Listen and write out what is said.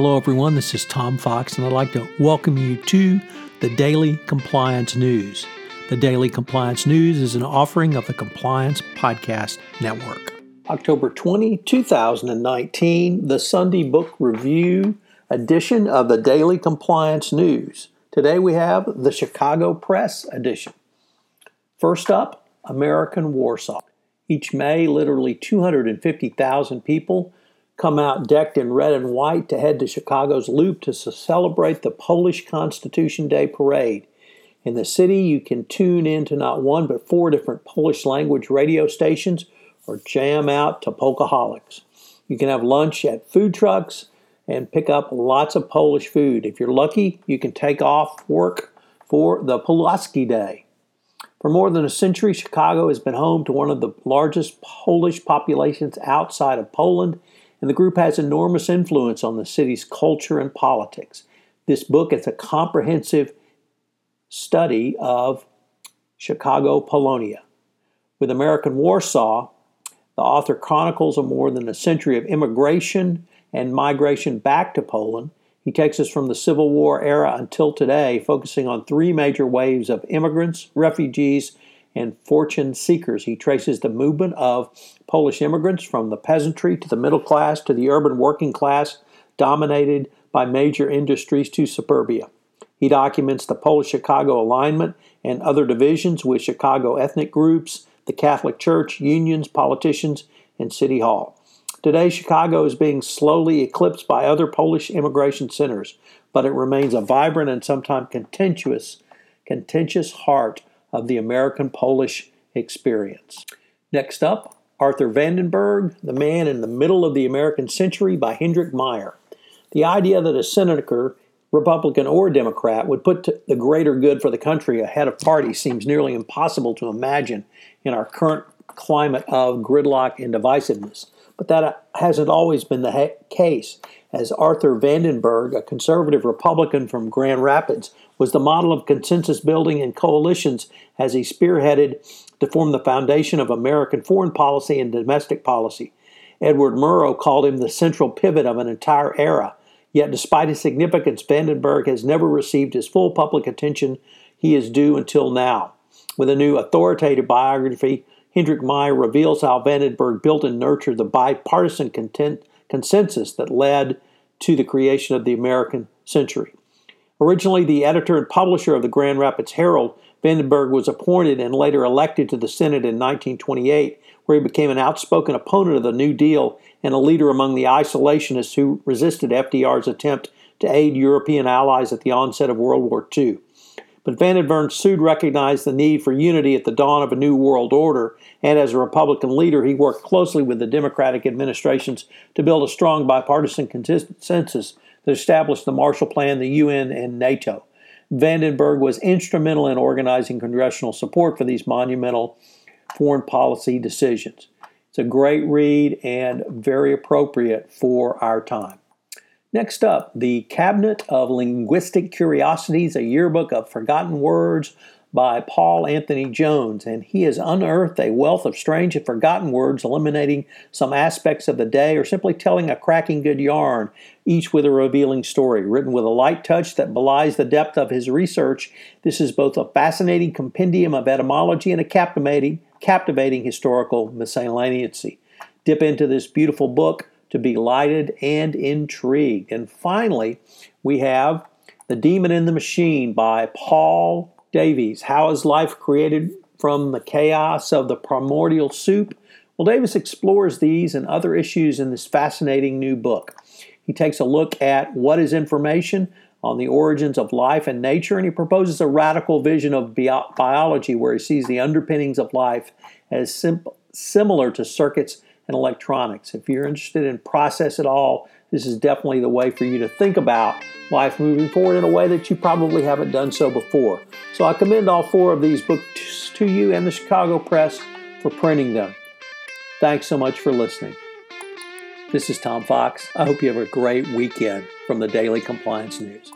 Hello, everyone. This is Tom Fox, and I'd like to welcome you to the Daily Compliance News. The Daily Compliance News is an offering of the Compliance Podcast Network. October 20, 2019, the Sunday Book Review edition of the Daily Compliance News. Today we have the Chicago Press edition. First up, American Warsaw. Each May, literally 250,000 people come out decked in red and white to head to Chicago's Loop to celebrate the Polish Constitution Day parade. In the city, you can tune in to not one but four different Polish language radio stations or jam out to Polkaholics. You can have lunch at food trucks and pick up lots of Polish food. If you're lucky, you can take off work for the Pulaski Day. For more than a century, Chicago has been home to one of the largest Polish populations outside of Poland and the group has enormous influence on the city's culture and politics. This book is a comprehensive study of Chicago Polonia. With American Warsaw, the author chronicles a more than a century of immigration and migration back to Poland. He takes us from the Civil War era until today, focusing on three major waves of immigrants, refugees, and fortune seekers. He traces the movement of Polish immigrants from the peasantry to the middle class to the urban working class, dominated by major industries to suburbia. He documents the Polish Chicago alignment and other divisions with Chicago ethnic groups, the Catholic Church, unions, politicians, and City Hall. Today, Chicago is being slowly eclipsed by other Polish immigration centers, but it remains a vibrant and sometimes contentious, contentious heart of the American Polish experience. Next up, Arthur Vandenberg, The Man in the Middle of the American Century by Hendrik Meijer. The idea that a senator, Republican or Democrat, would put the greater good for the country ahead of party seems nearly impossible to imagine in our current climate of gridlock and divisiveness. But that uh, hasn't always been the case, as Arthur Vandenberg, a conservative Republican from Grand Rapids, was the model of consensus building and coalitions as he spearheaded to form the foundation of American foreign policy and domestic policy. Edward Murrow called him the central pivot of an entire era. Yet, despite his significance, Vandenberg has never received his full public attention he is due until now. With a new authoritative biography, Hendrik Meijer reveals how Vandenberg built and nurtured the bipartisan content, consensus that led to the creation of the American century. Originally the editor and publisher of the Grand Rapids Herald, Vandenberg was appointed and later elected to the Senate in 1928, where he became an outspoken opponent of the New Deal and a leader among the isolationists who resisted FDR's attempt to aid European allies at the onset of World War II. But Vandenberg soon recognized the need for unity at the dawn of a new world order, and as a Republican leader, he worked closely with the Democratic administrations to build a strong bipartisan consensus that established the Marshall Plan, the UN, and NATO. Vandenberg was instrumental in organizing congressional support for these monumental foreign policy decisions. It's a great read and very appropriate for our time. Next up, The Cabinet of Linguistic Curiosities, a yearbook of forgotten words by Paul Anthony Jones, and he has unearthed a wealth of strange and forgotten words, eliminating some aspects of the day or simply telling a cracking good yarn, each with a revealing story. Written with a light touch that belies the depth of his research, this is both a fascinating compendium of etymology and a captivating, captivating historical miscellaneity. Dip into this beautiful book to be lighted and intrigued. And finally, we have The Demon in the Machine by Paul Davies, how is life created from the chaos of the primordial soup? Well, Davies explores these and other issues in this fascinating new book. He takes a look at what is information on the origins of life and nature, and he proposes a radical vision of bio- biology where he sees the underpinnings of life as sim- similar to circuits and electronics. If you're interested in process at all, this is definitely the way for you to think about life moving forward in a way that you probably haven't done so before. So I commend all four of these books to you and the Chicago Press for printing them. Thanks so much for listening. This is Tom Fox. I hope you have a great weekend from the Daily Compliance News.